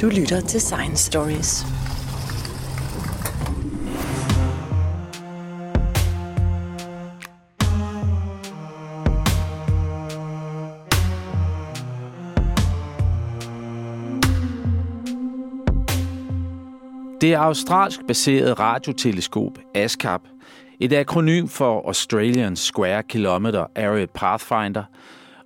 Du lytter til Science Stories. Det australsk baserede radioteleskop ASCAP, et akronym for Australian Square Kilometer Area Pathfinder,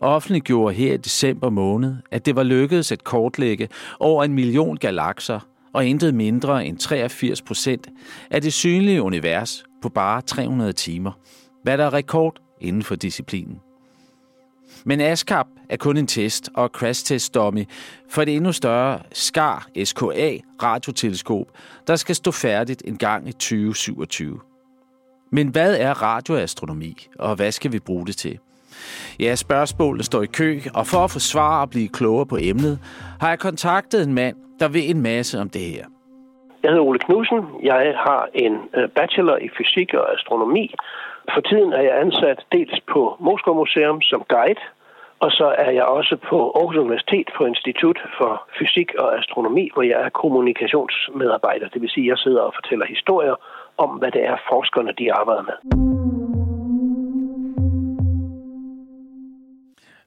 offentliggjorde her i december måned, at det var lykkedes at kortlægge over en million galakser og intet mindre end 83 procent af det synlige univers på bare 300 timer, hvad der er rekord inden for disciplinen. Men ASCAP er kun en test og crash test dummy for det endnu større SCAR SKA radioteleskop, der skal stå færdigt en gang i 2027. Men hvad er radioastronomi, og hvad skal vi bruge det til? Ja, spørgsmålet står i kø, og for at få svar og blive klogere på emnet, har jeg kontaktet en mand, der ved en masse om det her. Jeg hedder Ole Knudsen. Jeg har en øh, bachelor i fysik og astronomi. For tiden er jeg ansat dels på Moskva Museum som guide, og så er jeg også på Aarhus Universitet på Institut for Fysik og Astronomi, hvor jeg er kommunikationsmedarbejder. Det vil sige, at jeg sidder og fortæller historier om, hvad det er, forskerne de arbejder med.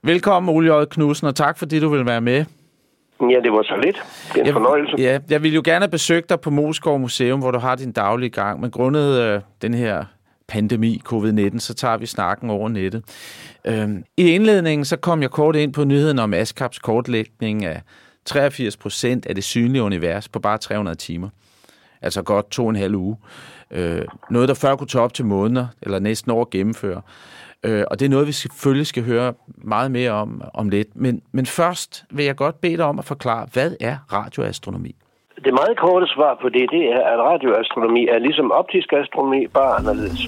Velkommen, Ole J. Knudsen, og tak fordi du vil være med. Ja, det var så lidt. Det er en jeg, fornøjelse. Ja, jeg vil jo gerne besøge dig på Moskov Museum, hvor du har din daglige gang, men grundet øh, den her pandemi, covid-19, så tager vi snakken over nettet. Øhm, I indledningen så kom jeg kort ind på nyheden om ASCAPs kortlægning af 83 procent af det synlige univers på bare 300 timer. Altså godt to og en halv uge. Øh, noget, der før kunne tage op til måneder, eller næsten år at gennemføre. Øh, og det er noget, vi selvfølgelig skal høre meget mere om om lidt. Men, men først vil jeg godt bede dig om at forklare, hvad er radioastronomi? Det meget korte svar på det, det er, at radioastronomi er ligesom optisk astronomi, bare anderledes.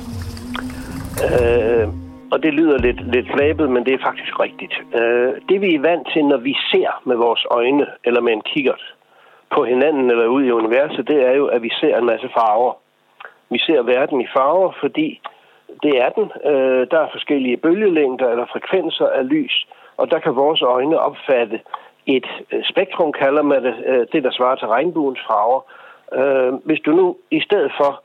Øh, og det lyder lidt, lidt flabet, men det er faktisk rigtigt. Øh, det vi er vant til, når vi ser med vores øjne, eller med en kikkert på hinanden eller ud i universet, det er jo, at vi ser en masse farver. Vi ser verden i farver, fordi det er den. Øh, der er forskellige bølgelængder eller frekvenser af lys, og der kan vores øjne opfatte et øh, spektrum, kalder man det, øh, det der svarer til regnbuens farver. Øh, hvis du nu i stedet for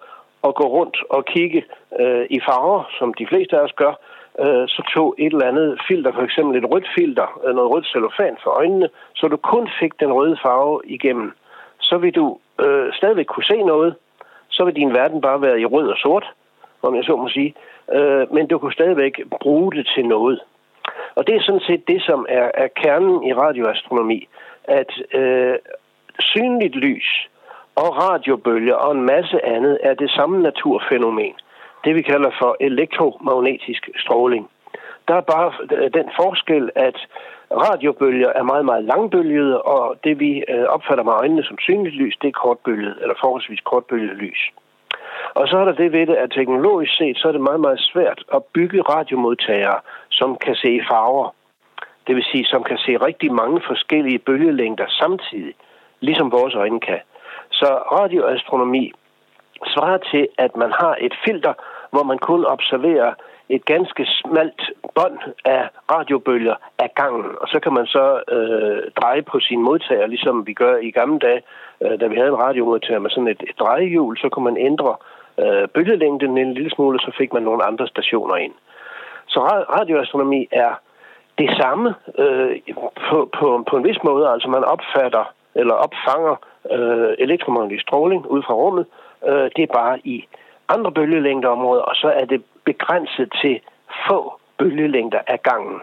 at gå rundt og kigge øh, i farver, som de fleste af os gør, øh, så tog et eller andet filter, for eksempel et rødt filter, øh, noget rødt cellofan for øjnene, så du kun fik den røde farve igennem, så vil du øh, stadigvæk kunne se noget, så vil din verden bare være i rød og sort, om jeg så må sige, øh, men du kunne stadigvæk bruge det til noget. Og det er sådan set det, som er, er kernen i radioastronomi, at øh, synligt lys og radiobølger og en masse andet er det samme naturfænomen. Det vi kalder for elektromagnetisk stråling. Der er bare øh, den forskel, at radiobølger er meget, meget langbølgede, og det vi øh, opfatter med øjnene som synligt lys, det er kortbølget, eller forholdsvis kortbølget lys. Og så er der det ved det, at teknologisk set, så er det meget, meget svært at bygge radiomodtagere, som kan se farver. Det vil sige, som kan se rigtig mange forskellige bølgelængder samtidig, ligesom vores øjne kan. Så radioastronomi svarer til, at man har et filter, hvor man kun observerer et ganske smalt bånd af radiobølger af gangen. Og så kan man så øh, dreje på sin modtager, ligesom vi gør i gamle dage, øh, da vi havde en radiomodtager med sådan et, et drejehjul, så kunne man ændre øh, bølgelængden en lille smule, så fik man nogle andre stationer ind. Så radioastronomi er det samme øh, på, på, på en vis måde. Altså man opfatter eller opfanger øh, elektromagnetisk stråling ud fra rummet. Øh, det er bare i andre bølgelængdeområder, og så er det begrænset til få bølgelængder af gangen.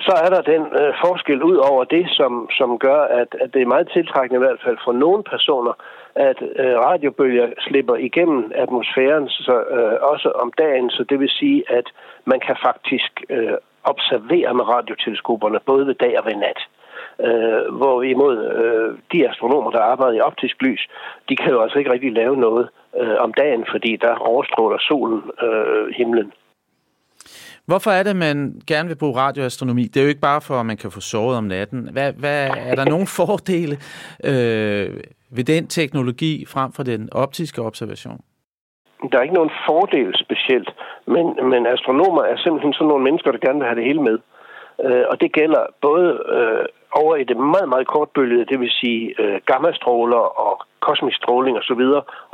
Så er der den øh, forskel ud over det, som, som gør, at, at det er meget tiltrækkende i hvert fald for nogle personer, at øh, radiobølger slipper igennem atmosfæren så, øh, også om dagen, så det vil sige, at man kan faktisk øh, observere med radioteleskoperne både ved dag og ved nat. Øh, hvorimod øh, de astronomer, der arbejder i optisk lys, de kan jo altså ikke rigtig lave noget øh, om dagen, fordi der overstråler solen øh, himlen. Hvorfor er det, man gerne vil bruge radioastronomi? Det er jo ikke bare for, at man kan få sovet om natten. Hvad, hvad, er der nogle fordele øh, ved den teknologi frem for den optiske observation? Der er ikke nogen fordel specielt, men, men astronomer er simpelthen sådan nogle mennesker, der gerne vil have det hele med. Øh, og det gælder både øh, over i det meget, meget kortbølgede, det vil sige øh, gammastråler og kosmisk stråling osv.,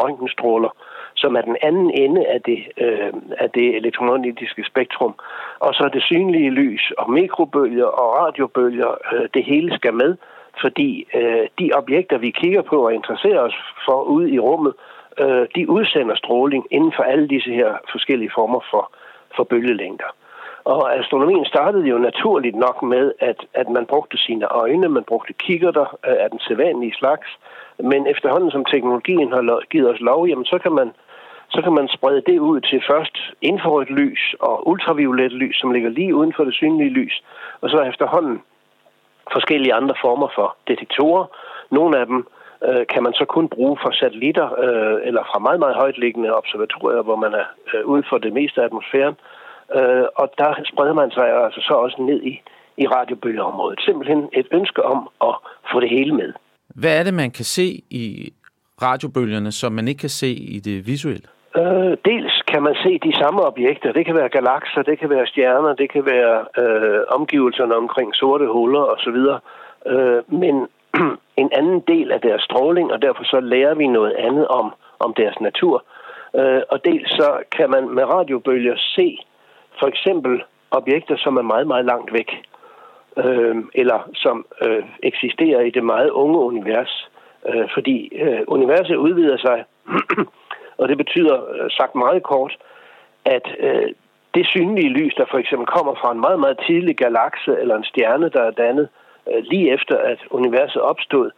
røntgenstråler, som er den anden ende af det, øh, af det elektromagnetiske spektrum. Og så er det synlige lys og mikrobølger og radiobølger, øh, det hele skal med, fordi øh, de objekter, vi kigger på og interesserer os for ude i rummet, øh, de udsender stråling inden for alle disse her forskellige former for, for bølgelængder. Og astronomien startede jo naturligt nok med, at, at man brugte sine øjne, man brugte kikkerter øh, af den sædvanlige slags, men efterhånden som teknologien har givet os lov, jamen så kan man så kan man sprede det ud til først infrarødt lys og ultraviolet lys, som ligger lige uden for det synlige lys, og så efterhånden forskellige andre former for detektorer. Nogle af dem øh, kan man så kun bruge for satellitter øh, eller fra meget, meget højtliggende observatorier, hvor man er øh, uden for det meste af atmosfæren. Øh, og der spreder man sig altså så også ned i, i radiobølgeområdet. Simpelthen et ønske om at få det hele med. Hvad er det, man kan se i radiobølgerne, som man ikke kan se i det visuelle? Øh, dels kan man se de samme objekter. Det kan være galakser, det kan være stjerner, det kan være øh, omgivelserne omkring sorte huller osv. Øh, men en anden del af deres stråling, og derfor så lærer vi noget andet om, om deres natur. Øh, og dels så kan man med radiobølger se for eksempel objekter, som er meget, meget langt væk, øh, eller som øh, eksisterer i det meget unge univers. Øh, fordi øh, universet udvider sig, og det betyder, øh, sagt meget kort, at øh, det synlige lys, der for eksempel kommer fra en meget, meget tidlig galakse eller en stjerne, der er dannet øh, lige efter, at universet opstod,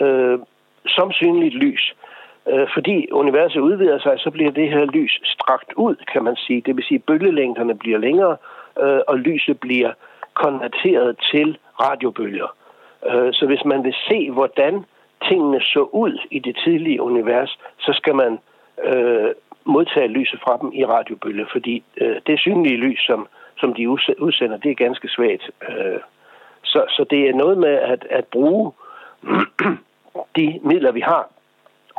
øh, som synligt lys, Øh, fordi universet udvider sig, så bliver det her lys strakt ud, kan man sige. Det vil sige, at bølgelængderne bliver længere, øh, og lyset bliver konverteret til radiobølger. Øh, så hvis man vil se, hvordan tingene så ud i det tidlige univers, så skal man øh, modtage lyset fra dem i radiobølger, fordi øh, det synlige lys, som, som de udsender, det er ganske svagt. Øh, så, så det er noget med at, at bruge de midler, vi har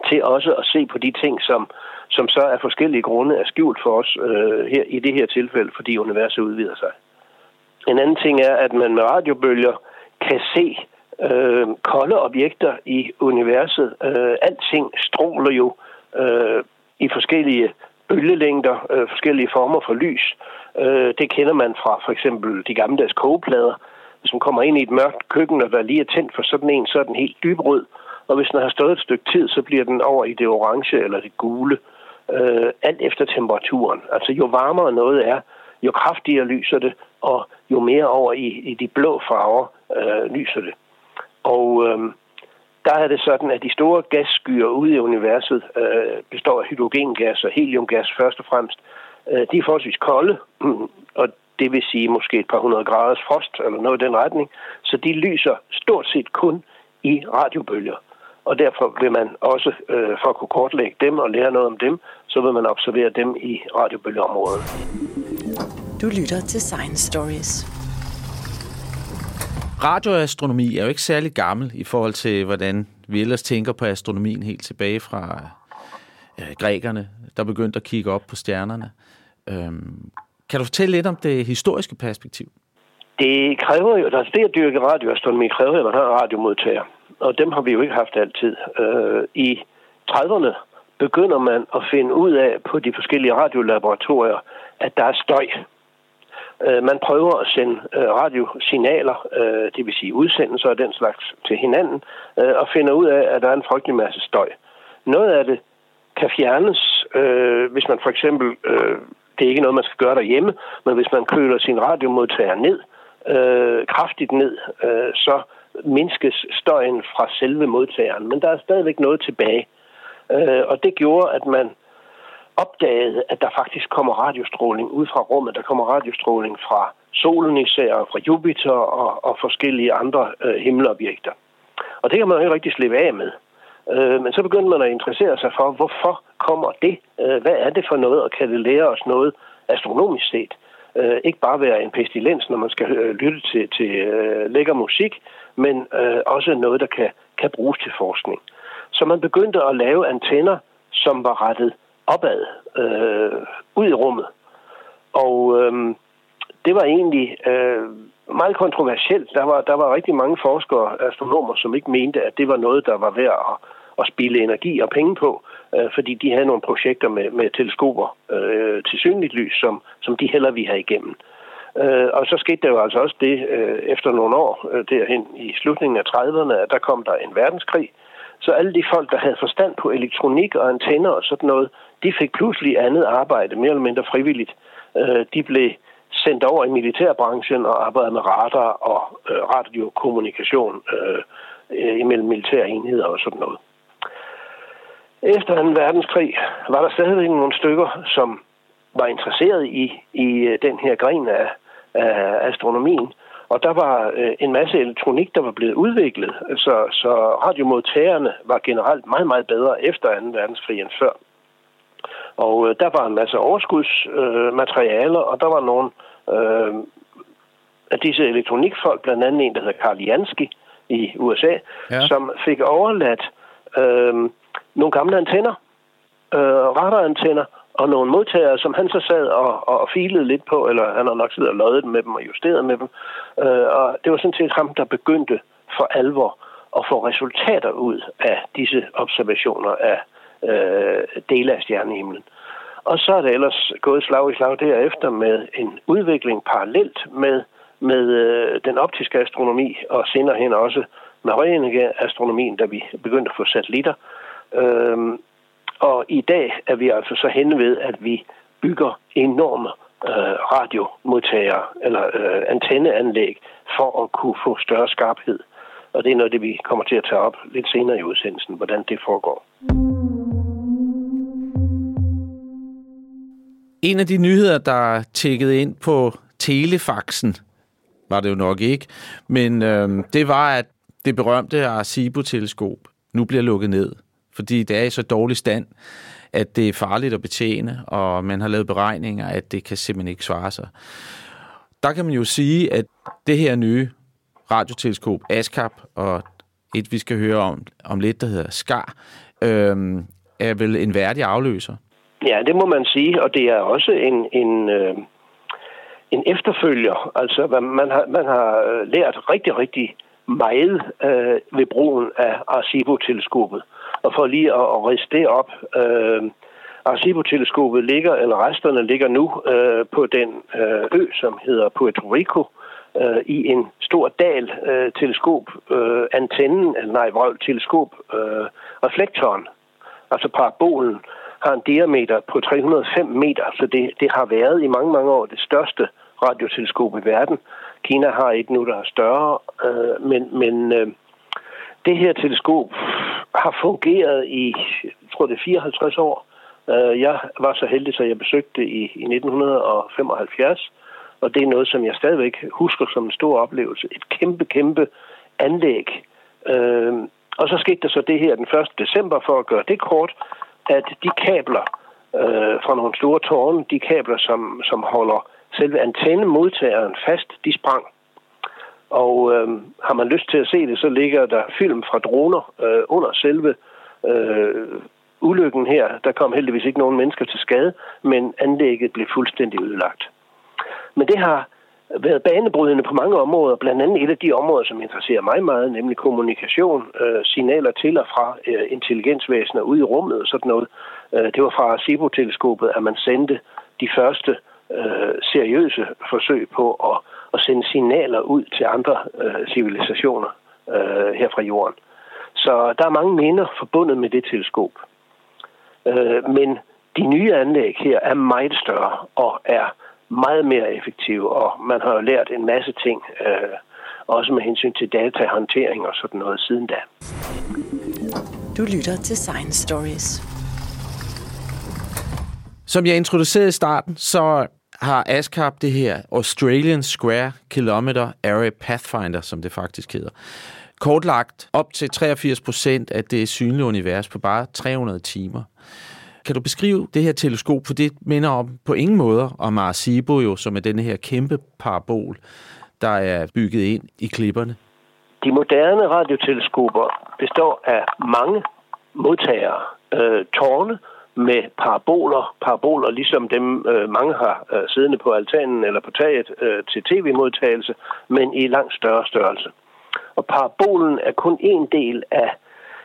til også at se på de ting, som, som så af forskellige grunde er skjult for os øh, her i det her tilfælde, fordi universet udvider sig. En anden ting er, at man med radiobølger kan se øh, kolde objekter i universet. Øh, alting stråler jo øh, i forskellige bølgelængder, øh, forskellige former for lys. Øh, det kender man fra for eksempel de gamle kogeplader. Hvis man kommer ind i et mørkt køkken, og der lige er tændt for sådan en, så er den helt dybrød. Og hvis den har stået et stykke tid, så bliver den over i det orange eller det gule, øh, alt efter temperaturen. Altså jo varmere noget er, jo kraftigere lyser det, og jo mere over i, i de blå farver øh, lyser det. Og øh, der er det sådan, at de store gasskyer ude i universet øh, består af hydrogengas og heliumgas først og fremmest. Øh, de er forholdsvis kolde, og det vil sige måske et par hundrede graders frost eller noget i den retning. Så de lyser stort set kun i radiobølger og derfor vil man også, øh, for at kunne kortlægge dem og lære noget om dem, så vil man observere dem i radiobølgeområdet. Du lytter til Science Stories. Radioastronomi er jo ikke særlig gammel i forhold til, hvordan vi ellers tænker på astronomien helt tilbage fra øh, grækerne, der begyndte at kigge op på stjernerne. Øhm, kan du fortælle lidt om det historiske perspektiv? Det kræver jo, altså det at dyrke radioastronomi kræver, at man har radiomodtager og dem har vi jo ikke haft altid. Øh, I 30'erne begynder man at finde ud af på de forskellige radiolaboratorier, at der er støj. Øh, man prøver at sende øh, radiosignaler, øh, det vil sige udsendelser af den slags, til hinanden, og finder ud af, at der er en frygtelig masse støj. Noget af det kan fjernes, hvis man for eksempel, det er ikke noget, man skal gøre derhjemme, men hvis man køler sin radiomodtager ned, kraftigt ned, så mindskes støjen fra selve modtageren, men der er stadigvæk noget tilbage. Og det gjorde, at man opdagede, at der faktisk kommer radiostråling ud fra rummet. Der kommer radiostråling fra solen især, fra Jupiter og, og forskellige andre øh, himmelobjekter. Og det kan man jo ikke rigtig slippe af med. Øh, men så begyndte man at interessere sig for, hvorfor kommer det? Øh, hvad er det for noget, og kan det lære os noget astronomisk set? Øh, ikke bare være en pestilens, når man skal øh, lytte til, til øh, lækker musik, men øh, også noget, der kan, kan bruges til forskning. Så man begyndte at lave antenner, som var rettet opad, øh, ud i rummet. Og øh, det var egentlig øh, meget kontroversielt. Der var, der var rigtig mange forskere, astronomer, som ikke mente, at det var noget, der var værd at, at spille energi og penge på, øh, fordi de havde nogle projekter med, med teleskoper øh, til synligt lys, som, som de heller ville have igennem. Øh, og så skete der jo altså også det øh, efter nogle år øh, derhen i slutningen af 30'erne, at der kom der en verdenskrig. Så alle de folk, der havde forstand på elektronik og antenner og sådan noget, de fik pludselig andet arbejde, mere eller mindre frivilligt. Øh, de blev sendt over i militærbranchen og arbejdede med radar og øh, radiokommunikation øh, imellem militære enheder og sådan noget. Efter 2. verdenskrig var der stadigvæk nogle stykker, som var interesseret i, i den her gren af, af astronomien. Og der var øh, en masse elektronik, der var blevet udviklet, så, så radiomodtagerne var generelt meget, meget bedre efter 2. verdenskrig end før. Og øh, der var en masse overskudsmaterialer, øh, og der var nogle øh, af disse elektronikfolk, blandt andet en, der hedder Karl Jansky i USA, ja. som fik overladt øh, nogle gamle antenner, øh, radarantenner, og nogle modtagere, som han så sad og, og filede lidt på, eller han har nok siddet og løjet med dem og justeret med dem. Øh, og det var sådan set ham, der begyndte for alvor at få resultater ud af disse observationer af øh, dele af stjernehimlen. Og så er det ellers gået slag i slag derefter med en udvikling parallelt med, med øh, den optiske astronomi, og senere hen også med astronomien, da vi begyndte at få satellitter. Øhm, og i dag er vi altså så hen ved, at vi bygger enorme øh, radiomodtagere eller øh, antenneanlæg for at kunne få større skarphed. Og det er noget, det vi kommer til at tage op lidt senere i udsendelsen, hvordan det foregår. Mm. En af de nyheder, der tækkede ind på telefaxen, var det jo nok ikke, men øh, det var, at det berømte Arecibo-teleskop nu bliver lukket ned fordi det er i så dårlig stand, at det er farligt at betjene, og man har lavet beregninger, at det kan simpelthen ikke svare sig. Der kan man jo sige, at det her nye radioteleskop, ASCAP, og et, vi skal høre om, om lidt, der hedder SCAR, øh, er vel en værdig afløser. Ja, det må man sige, og det er også en, en, øh, en efterfølger. Altså, man har, man har øh, lært rigtig, rigtig meget øh, ved brugen af Arecibo-teleskopet. Og for lige at, at riste det op, øh, Arecibo-teleskopet ligger, eller resterne ligger nu øh, på den øh, ø, som hedder Puerto Rico, øh, i en stor dal øh, teleskop, øh, antennen, eller nej, vrøv, teleskop, øh, reflektoren, altså parabolen, har en diameter på 305 meter, så det, det har været i mange, mange år det største radioteleskop i verden. Kina har et nu, der er større, øh, men, men øh, det her teleskop har fungeret i, jeg tror det er 54 år. Øh, jeg var så heldig, så jeg besøgte det i, i 1975, og det er noget, som jeg stadigvæk husker som en stor oplevelse. Et kæmpe, kæmpe anlæg. Øh, og så skete der så det her den 1. december, for at gøre det kort, at de kabler øh, fra nogle store tårne, de kabler, som, som holder selve antennemodtageren fast, de sprang. Og øh, har man lyst til at se det, så ligger der film fra droner øh, under selve øh, ulykken her. Der kom heldigvis ikke nogen mennesker til skade, men anlægget blev fuldstændig ødelagt. Men det har været banebrydende på mange områder, blandt andet et af de områder, som interesserer mig meget, nemlig kommunikation, øh, signaler til og fra øh, intelligensvæsener ude i rummet og sådan noget. Øh, det var fra Arecibo-teleskopet, at man sendte de første øh, seriøse forsøg på at, at sende signaler ud til andre øh, civilisationer øh, her fra jorden. Så der er mange minder forbundet med det teleskop. Øh, men de nye anlæg her er meget større og er meget mere effektive, og man har jo lært en masse ting, øh, også med hensyn til datahåndtering og sådan noget siden da. Du lytter til Science Stories. Som jeg introducerede i starten, så har ASCAP det her Australian Square Kilometer Area Pathfinder, som det faktisk hedder, kortlagt op til 83 procent af det synlige univers på bare 300 timer. Kan du beskrive det her teleskop, for det minder om på ingen måde om Arecibo, jo, som er den her kæmpe parabol, der er bygget ind i klipperne? De moderne radioteleskoper består af mange modtagere, øh, tårne, med paraboler. Paraboler ligesom dem øh, mange har øh, siddende på altanen eller på taget øh, til tv-modtagelse, men i langt større størrelse. Og parabolen er kun en del af,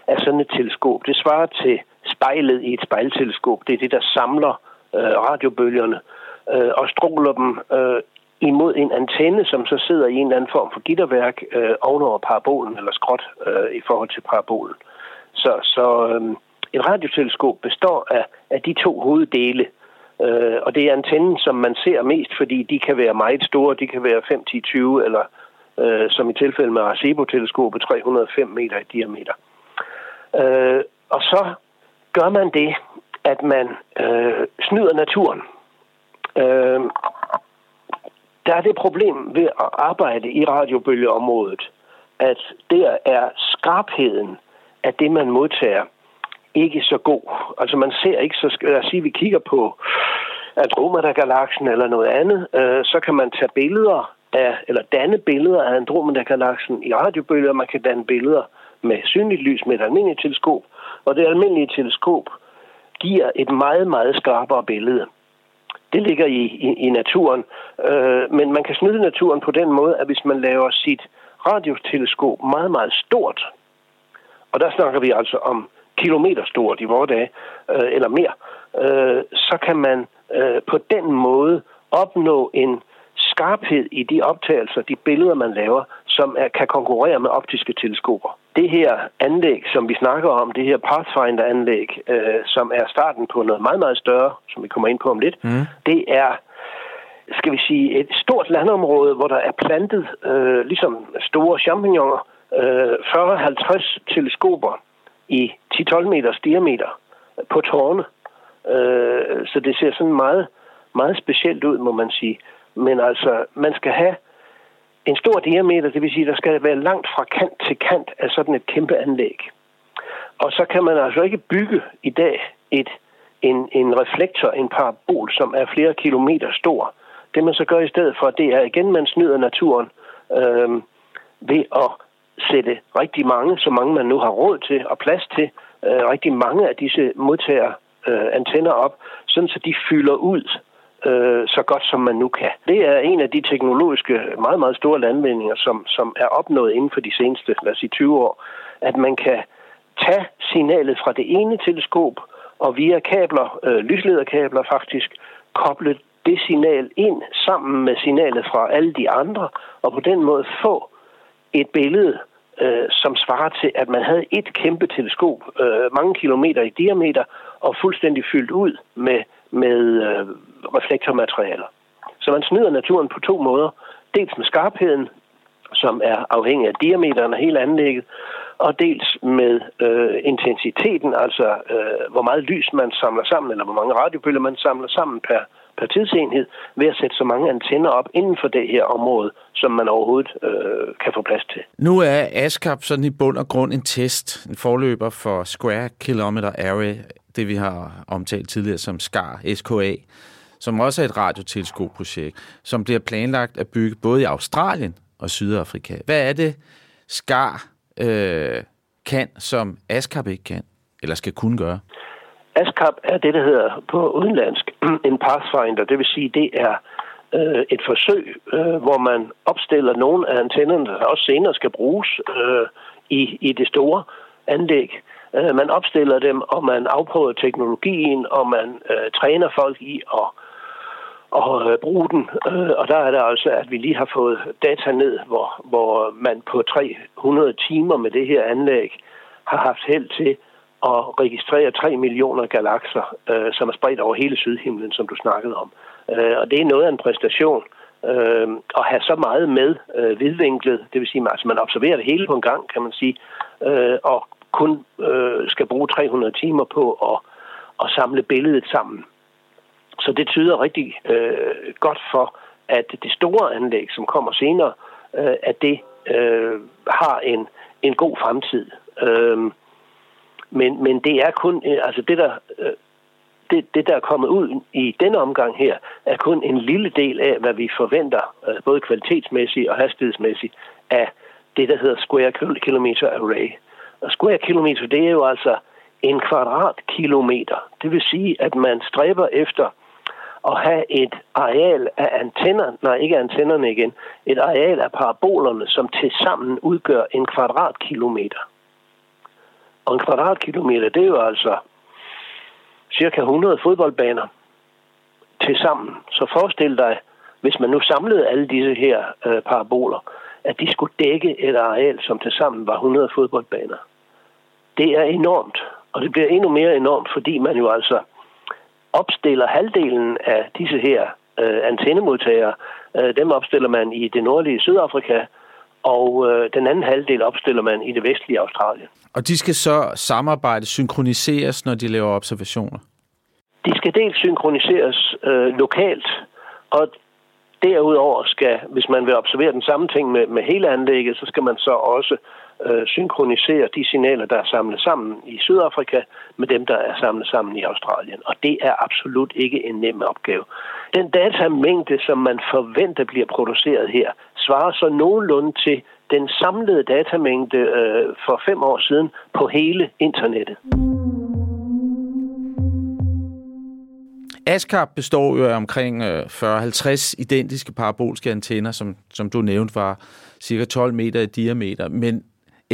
af sådan et teleskop. Det svarer til spejlet i et spejlteleskop. Det er det, der samler øh, radiobølgerne øh, og stråler dem øh, imod en antenne, som så sidder i en eller anden form for gitterværk øh, ovenover parabolen, eller skråt øh, i forhold til parabolen. Så, så øh, et radioteleskop består af, af de to hoveddele, øh, og det er antennen, som man ser mest, fordi de kan være meget store, de kan være 5, 10, 20, eller øh, som i tilfælde med Arecibo-teleskopet, 305 meter i diameter. Øh, og så gør man det, at man øh, snyder naturen. Øh, der er det problem ved at arbejde i radiobølgeområdet, at der er skarpheden af det, man modtager, ikke så god. Altså man ser ikke så... Lad os sige, vi kigger på Andromeda-galaksen eller noget andet, øh, så kan man tage billeder af, eller danne billeder af Andromeda-galaksen i radiobølger. Man kan danne billeder med synligt lys med et almindeligt teleskop, og det almindelige teleskop giver et meget, meget skarpere billede. Det ligger i, i, i naturen, øh, men man kan snyde naturen på den måde, at hvis man laver sit radioteleskop meget, meget stort, og der snakker vi altså om kilometer stort i vores dage, øh, eller mere, øh, så kan man øh, på den måde opnå en skarphed i de optagelser, de billeder, man laver, som er, kan konkurrere med optiske teleskoper. Det her anlæg, som vi snakker om, det her Pathfinder-anlæg, øh, som er starten på noget meget, meget større, som vi kommer ind på om lidt, mm. det er skal vi sige, et stort landområde, hvor der er plantet øh, ligesom store champignoner, øh, 40-50 teleskoper i 10-12 meters diameter på tårne. Øh, så det ser sådan meget, meget specielt ud, må man sige. Men altså, man skal have en stor diameter, det vil sige, der skal være langt fra kant til kant af sådan et kæmpe anlæg. Og så kan man altså ikke bygge i dag et, en, en reflektor, en parabol, som er flere kilometer stor. Det man så gør i stedet for, det er igen, man snyder naturen øh, ved at sætte rigtig mange, så mange man nu har råd til og plads til, øh, rigtig mange af disse modtager øh, antenner op, sådan så de fylder ud øh, så godt som man nu kan. Det er en af de teknologiske meget, meget store landvindinger, som, som er opnået inden for de seneste, lad os sige 20 år, at man kan tage signalet fra det ene teleskop og via kabler, øh, lyslederkabler faktisk, koble det signal ind sammen med signalet fra alle de andre, og på den måde få et billede, øh, som svarer til, at man havde et kæmpe teleskop, øh, mange kilometer i diameter, og fuldstændig fyldt ud med, med øh, reflektormaterialer. Så man snyder naturen på to måder. Dels med skarpheden, som er afhængig af diameteren af hele anlægget, og dels med øh, intensiteten, altså øh, hvor meget lys man samler sammen, eller hvor mange radiobølger man samler sammen per, per tidsenhed, ved at sætte så mange antenner op inden for det her område, som man overhovedet øh, kan få plads til. Nu er ASCAP sådan i bund og grund en test, en forløber for Square Kilometer Array, det vi har omtalt tidligere som SCAR, SKA, som også er et radioteleskopprojekt, som bliver planlagt at bygge både i Australien og Sydafrika. Hvad er det, SCAR øh, kan, som ASCAP ikke kan, eller skal kunne gøre? ASCAP er det, der hedder på udenlandsk en pathfinder, det vil sige, det er øh, et forsøg, øh, hvor man opstiller nogle af antennerne, der også senere skal bruges øh, i, i det store anlæg. Øh, man opstiller dem, og man afprøver teknologien, og man øh, træner folk i at og øh, bruge den. Øh, og der er det altså, at vi lige har fået data ned, hvor, hvor man på 300 timer med det her anlæg har haft held til at registrere 3 millioner galakser, øh, som er spredt over hele sydhimlen, som du snakkede om. Øh, og det er noget af en præstation øh, at have så meget med øh, vidvinklet, det vil sige, at altså, man observerer det hele på en gang, kan man sige, øh, og kun øh, skal bruge 300 timer på at, at samle billedet sammen. Så det tyder rigtig øh, godt for, at det store anlæg, som kommer senere, øh, at det øh, har en, en god fremtid. Øh, men, men det er kun, øh, altså det der, øh, det, det der er kommet ud i denne omgang her, er kun en lille del af, hvad vi forventer, øh, både kvalitetsmæssigt og hastighedsmæssigt, af det, der hedder Square Kilometer Array. Og Square Kilometer, det er jo altså en kvadratkilometer. Det vil sige, at man stræber efter at have et areal af antenner, nej ikke antennerne igen, et areal af parabolerne, som tilsammen udgør en kvadratkilometer. Og en kvadratkilometer, det er jo altså cirka 100 fodboldbaner til sammen. Så forestil dig, hvis man nu samlede alle disse her øh, paraboler, at de skulle dække et areal, som til sammen var 100 fodboldbaner. Det er enormt, og det bliver endnu mere enormt, fordi man jo altså opstiller halvdelen af disse her øh, antennemodtagere. Øh, dem opstiller man i det nordlige Sydafrika, og øh, den anden halvdel opstiller man i det vestlige Australien. Og de skal så samarbejde, synkroniseres, når de laver observationer? De skal dels synkroniseres øh, lokalt, og derudover skal, hvis man vil observere den samme ting med, med hele anlægget, så skal man så også øh, Øh, synkronisere de signaler, der er samlet sammen i Sydafrika, med dem, der er samlet sammen i Australien. Og det er absolut ikke en nem opgave. Den datamængde, som man forventer bliver produceret her, svarer så nogenlunde til den samlede datamængde øh, for fem år siden på hele internettet. ASCAP består jo af omkring øh, 40-50 identiske parabolske antenner, som, som du nævnte var cirka 12 meter i diameter. Men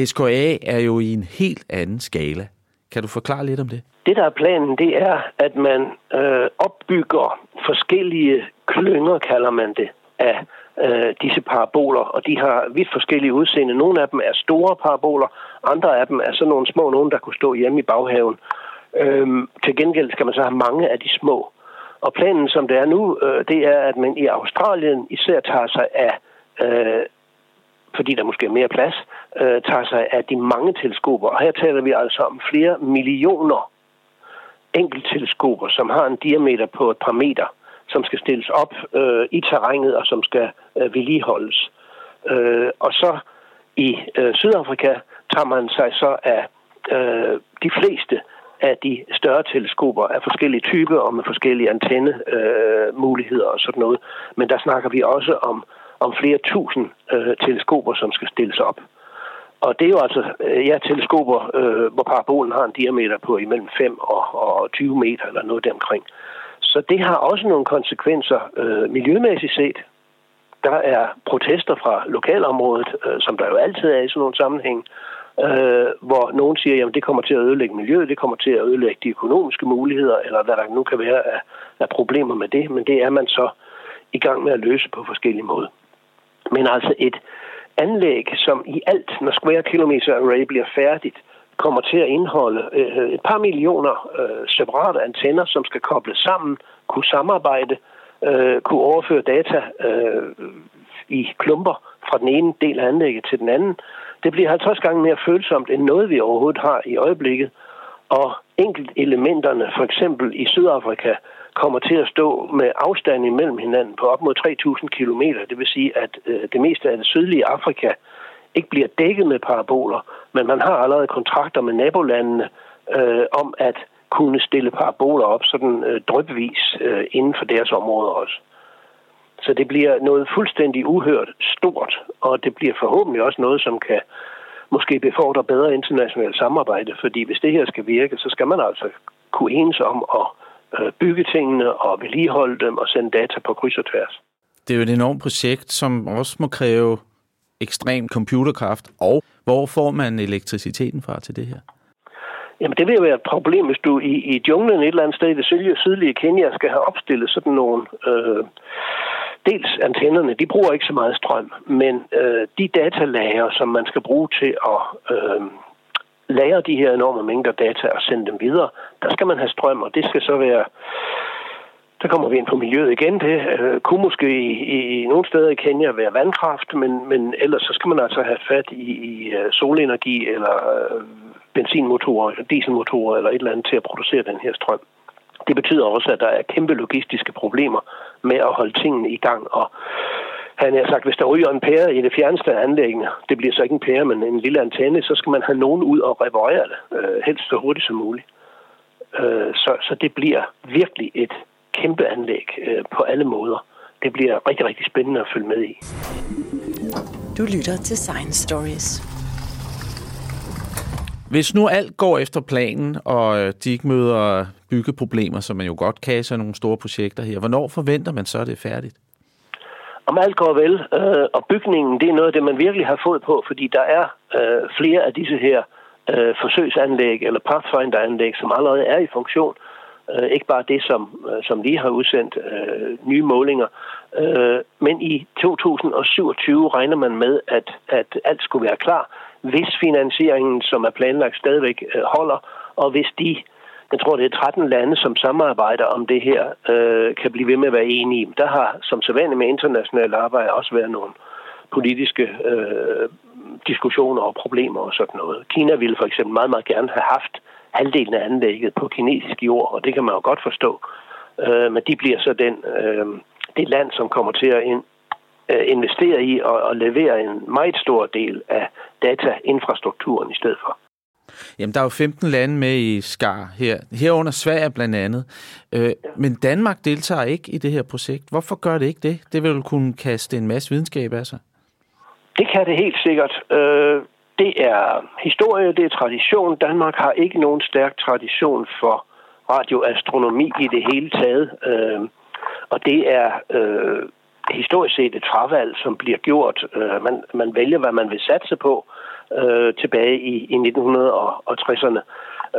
SKA er jo i en helt anden skala. Kan du forklare lidt om det? Det, der er planen, det er, at man øh, opbygger forskellige klynger, kalder man det, af øh, disse paraboler, og de har vidt forskellige udseende. Nogle af dem er store paraboler, andre af dem er sådan nogle små, nogle der kunne stå hjemme i baghaven. Øhm, til gengæld skal man så have mange af de små. Og planen, som det er nu, øh, det er, at man i Australien især tager sig af øh, fordi der måske er mere plads, øh, tager sig af de mange teleskoper. Og her taler vi altså om flere millioner enkeltteleskoper, som har en diameter på et par meter, som skal stilles op øh, i terrænet og som skal øh, vedligeholdes. Øh, og så i øh, Sydafrika tager man sig så af øh, de fleste af de større teleskoper af forskellige typer og med forskellige antennemuligheder øh, og sådan noget. Men der snakker vi også om om flere tusind øh, teleskoper, som skal stilles op. Og det er jo altså øh, ja, teleskoper, øh, hvor parabolen har en diameter på imellem 5 og, og 20 meter eller noget deromkring. Så det har også nogle konsekvenser øh, miljømæssigt set. Der er protester fra lokalområdet, øh, som der jo altid er i sådan nogle sammenhæng, øh, hvor nogen siger, jamen det kommer til at ødelægge miljøet, det kommer til at ødelægge de økonomiske muligheder, eller hvad der nu kan være af, af problemer med det, men det er man så i gang med at løse på forskellige måder. Men altså et anlæg, som i alt, når Square Kilometer Array bliver færdigt, kommer til at indeholde øh, et par millioner øh, separate antenner, som skal kobles sammen, kunne samarbejde, øh, kunne overføre data øh, i klumper fra den ene del af anlægget til den anden. Det bliver 50 gange mere følsomt end noget, vi overhovedet har i øjeblikket. Og enkelt elementerne, for eksempel i Sydafrika, kommer til at stå med afstand imellem hinanden på op mod 3.000 km. Det vil sige, at øh, det meste af det sydlige Afrika ikke bliver dækket med paraboler, men man har allerede kontrakter med nabolandene øh, om at kunne stille paraboler op sådan øh, drypvis øh, inden for deres område også. Så det bliver noget fuldstændig uhørt stort, og det bliver forhåbentlig også noget, som kan måske befordre bedre internationalt samarbejde, fordi hvis det her skal virke, så skal man altså kunne enes om at bygge tingene og vedligeholde dem og sende data på kryds og tværs. Det er jo et enormt projekt, som også må kræve ekstrem computerkraft. Og hvor får man elektriciteten fra til det her? Jamen, det vil jo være et problem, hvis du i, i junglen et eller andet sted i det sydlige, sydlige Kenya skal have opstillet sådan nogle... Øh, dels antennerne, de bruger ikke så meget strøm, men øh, de datalager, som man skal bruge til at øh, lagre de her enorme mængder data og sende dem videre, der skal man have strøm, og det skal så være der kommer vi ind på miljøet igen. Det øh, kunne måske i, i, i nogle steder i Kenya være vandkraft, men, men ellers så skal man altså have fat i, i øh, solenergi eller øh, benzinmotorer, eller dieselmotorer eller et eller andet til at producere den her strøm. Det betyder også, at der er kæmpe logistiske problemer med at holde tingene i gang, og han har sagt, hvis der ryger en pære i det fjerneste anlæg, det bliver så ikke en pære, men en lille antenne, så skal man have nogen ud og reparere det, øh, helst så hurtigt som muligt. Øh, så, så det bliver virkelig et kæmpe anlæg øh, på alle måder. Det bliver rigtig, rigtig spændende at følge med i. Du lytter til Science Stories. Hvis nu alt går efter planen, og øh, de ikke møder byggeproblemer, som man jo godt kan i nogle store projekter her, hvornår forventer man så, at det er færdigt? Om alt går vel, øh, og bygningen, det er noget af det, man virkelig har fået på, fordi der er øh, flere af disse her øh, forsøgsanlæg eller Pathfinder-anlæg, som allerede er i funktion. Øh, ikke bare det, som, øh, som lige har udsendt øh, nye målinger. Øh, men i 2027 regner man med, at, at alt skulle være klar, hvis finansieringen, som er planlagt, stadigvæk øh, holder, og hvis de jeg tror, det er 13 lande, som samarbejder om det her, øh, kan blive ved med at være enige. Der har, som sædvanligt med internationalt arbejde, også været nogle politiske øh, diskussioner og problemer og sådan noget. Kina ville for eksempel meget, meget gerne have haft halvdelen af anlægget på kinesisk jord, og det kan man jo godt forstå. Øh, men de bliver så den, øh, det land, som kommer til at ind, øh, investere i og, og levere en meget stor del af datainfrastrukturen i stedet for. Jamen, der er jo 15 lande med i SCAR her, herunder Sverige blandt andet. Øh, ja. Men Danmark deltager ikke i det her projekt. Hvorfor gør det ikke det? Det vil kunne kaste en masse videnskab af sig. Det kan det helt sikkert. Øh, det er historie, det er tradition. Danmark har ikke nogen stærk tradition for radioastronomi i det hele taget. Øh, og det er øh, historisk set et fravalg, som bliver gjort. Øh, man, man vælger, hvad man vil satse på øh, tilbage i, i 1960'erne.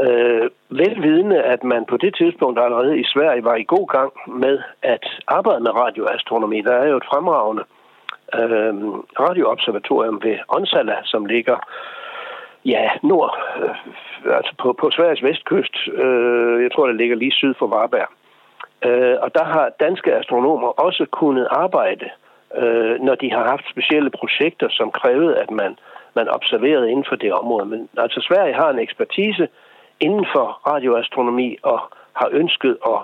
Øh, velvidende, at man på det tidspunkt allerede i Sverige var i god gang med at arbejde med radioastronomi. Der er jo et fremragende øh, radioobservatorium ved Onsala, som ligger ja, nord, øh, altså på, på Sveriges vestkyst. Øh, jeg tror, det ligger lige syd for Varberg. Øh, og der har danske astronomer også kunnet arbejde, øh, når de har haft specielle projekter, som krævede, at man man observerede inden for det område. Men altså Sverige har en ekspertise inden for radioastronomi og har ønsket at,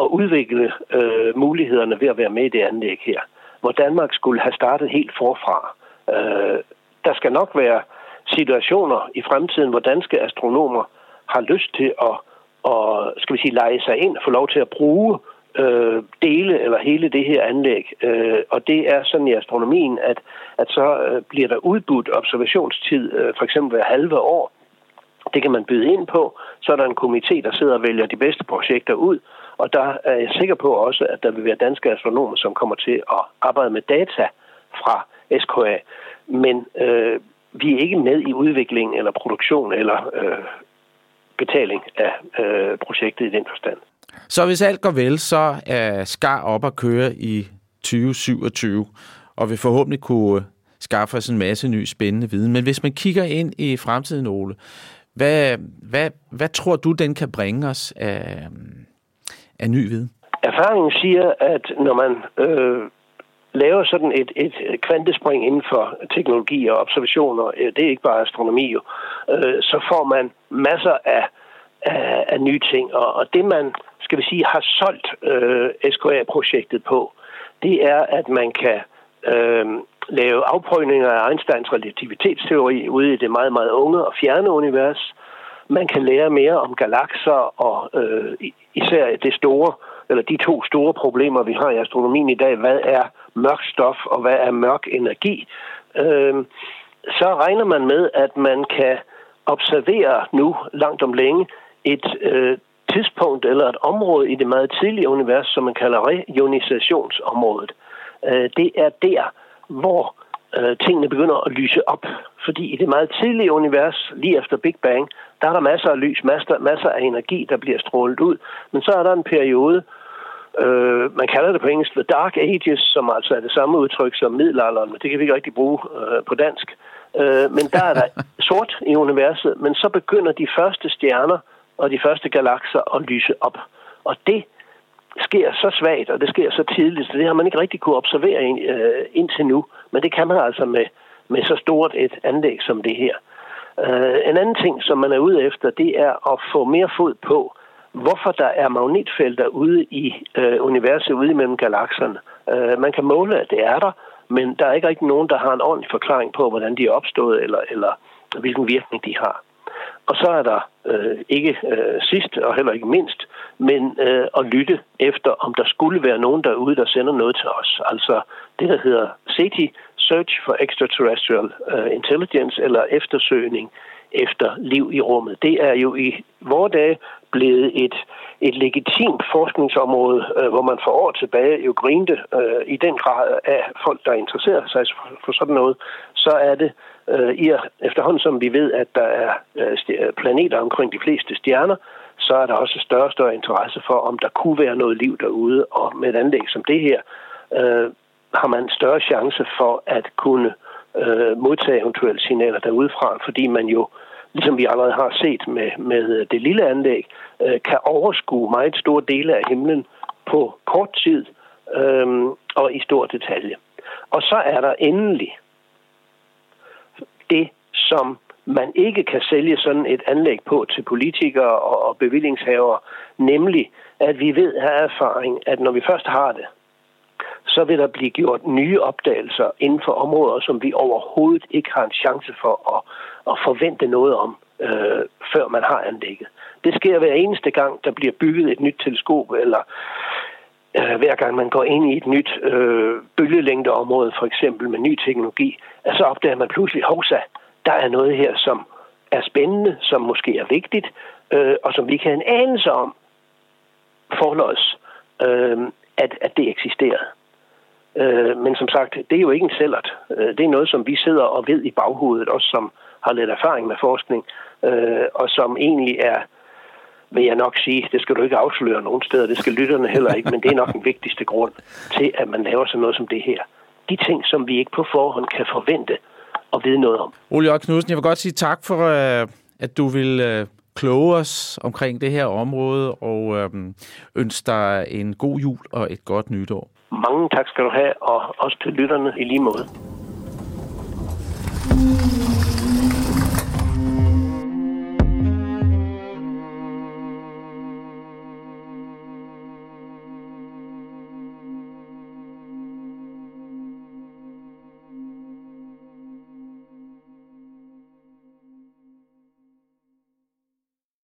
at udvikle øh, mulighederne ved at være med i det anlæg her. Hvor Danmark skulle have startet helt forfra. Øh, der skal nok være situationer i fremtiden, hvor danske astronomer har lyst til at, at skal vi sige, lege sig ind og få lov til at bruge øh, Øh, dele eller hele det her anlæg. Øh, og det er sådan i astronomien, at, at så øh, bliver der udbudt observationstid, øh, for eksempel hver halve år. Det kan man byde ind på. Så er der en komité, der sidder og vælger de bedste projekter ud. Og der er jeg sikker på også, at der vil være danske astronomer, som kommer til at arbejde med data fra SKA. Men øh, vi er ikke med i udvikling eller produktion eller øh, betaling af øh, projektet i den forstand. Så hvis alt går vel, så er Skar op at køre i 2027, og vil forhåbentlig kunne skaffe os en masse ny spændende viden. Men hvis man kigger ind i fremtiden, Ole, hvad, hvad, hvad tror du, den kan bringe os af, af ny viden? Erfaringen siger, at når man øh, laver sådan et, et kvantespring inden for teknologi og observationer, øh, det er ikke bare astronomi jo, øh, så får man masser af, af, af nye ting. Og, og det man skal vi sige, har solgt øh, SKA-projektet på, det er, at man kan øh, lave afprøvninger af Einsteins relativitetsteori ude i det meget, meget unge og fjerne univers. Man kan lære mere om galakser og øh, især det store, eller de to store problemer, vi har i astronomien i dag. Hvad er mørk stof, og hvad er mørk energi? Øh, så regner man med, at man kan observere nu langt om længe et øh, tidspunkt eller et område i det meget tidlige univers, som man kalder reionisationsområdet. Øh, det er der, hvor øh, tingene begynder at lyse op. Fordi i det meget tidlige univers, lige efter Big Bang, der er der masser af lys, masser, masser af energi, der bliver strålet ud. Men så er der en periode, øh, man kalder det på engelsk The Dark Ages, som altså er det samme udtryk som middelalderen, men det kan vi ikke rigtig bruge øh, på dansk. Øh, men der er der sort i universet, men så begynder de første stjerner og de første galakser at lyse op. Og det sker så svagt, og det sker så tidligt, så det har man ikke rigtig kunne observere ind, øh, indtil nu. Men det kan man altså med, med så stort et anlæg som det her. Uh, en anden ting, som man er ude efter, det er at få mere fod på, hvorfor der er magnetfelter ude i øh, universet, ude imellem galakserne. Uh, man kan måle, at det er der, men der er ikke rigtig nogen, der har en ordentlig forklaring på, hvordan de er opstået, eller, eller hvilken virkning de har. Og så er der øh, ikke øh, sidst og heller ikke mindst, men øh, at lytte efter, om der skulle være nogen derude, der sender noget til os. Altså det, der hedder SETI, Search for Extraterrestrial øh, Intelligence, eller eftersøgning efter liv i rummet. Det er jo i vores dage blevet et, et legitimt forskningsområde, øh, hvor man for år tilbage jo grinte øh, i den grad af folk, der interesserer sig for, for sådan noget. Så er det øh, i efterhånden, som vi ved, at der er øh, øh, planeter omkring de fleste stjerner, så er der også større og større interesse for, om der kunne være noget liv derude. Og med et anlæg som det her, øh, har man større chance for at kunne øh, modtage eventuelle signaler derudefra, fordi man jo, ligesom vi allerede har set med, med øh, det lille anlæg, øh, kan overskue meget store dele af himlen på kort tid øh, og i stor detalje. Og så er der endelig det, som man ikke kan sælge sådan et anlæg på til politikere og bevillingshavere, nemlig at vi ved af erfaring, at når vi først har det, så vil der blive gjort nye opdagelser inden for områder, som vi overhovedet ikke har en chance for at, at forvente noget om, øh, før man har anlægget. Det sker hver eneste gang, der bliver bygget et nyt teleskop, eller øh, hver gang man går ind i et nyt øh, bølgelængdeområde, for eksempel med ny teknologi, så opdager man pludselig, hovsa, der er noget her, som er spændende, som måske er vigtigt, øh, og som vi kan en anelse om forløs, øh, at, at det eksisterer. Øh, men som sagt, det er jo ikke en cellert. Øh, det er noget, som vi sidder og ved i baghovedet, også som har lidt erfaring med forskning, øh, og som egentlig er, vil jeg nok sige, det skal du ikke afsløre nogen steder, det skal lytterne heller ikke, men det er nok den vigtigste grund til, at man laver sådan noget som det her. De ting, som vi ikke på forhånd kan forvente at vide noget om. Ole Jørg Knudsen, jeg vil godt sige tak for, øh, at du vil øh, kloge os omkring det her område, og øhm, ønske dig en god jul og et godt nytår. Mange tak skal du have, og også til lytterne i lige måde.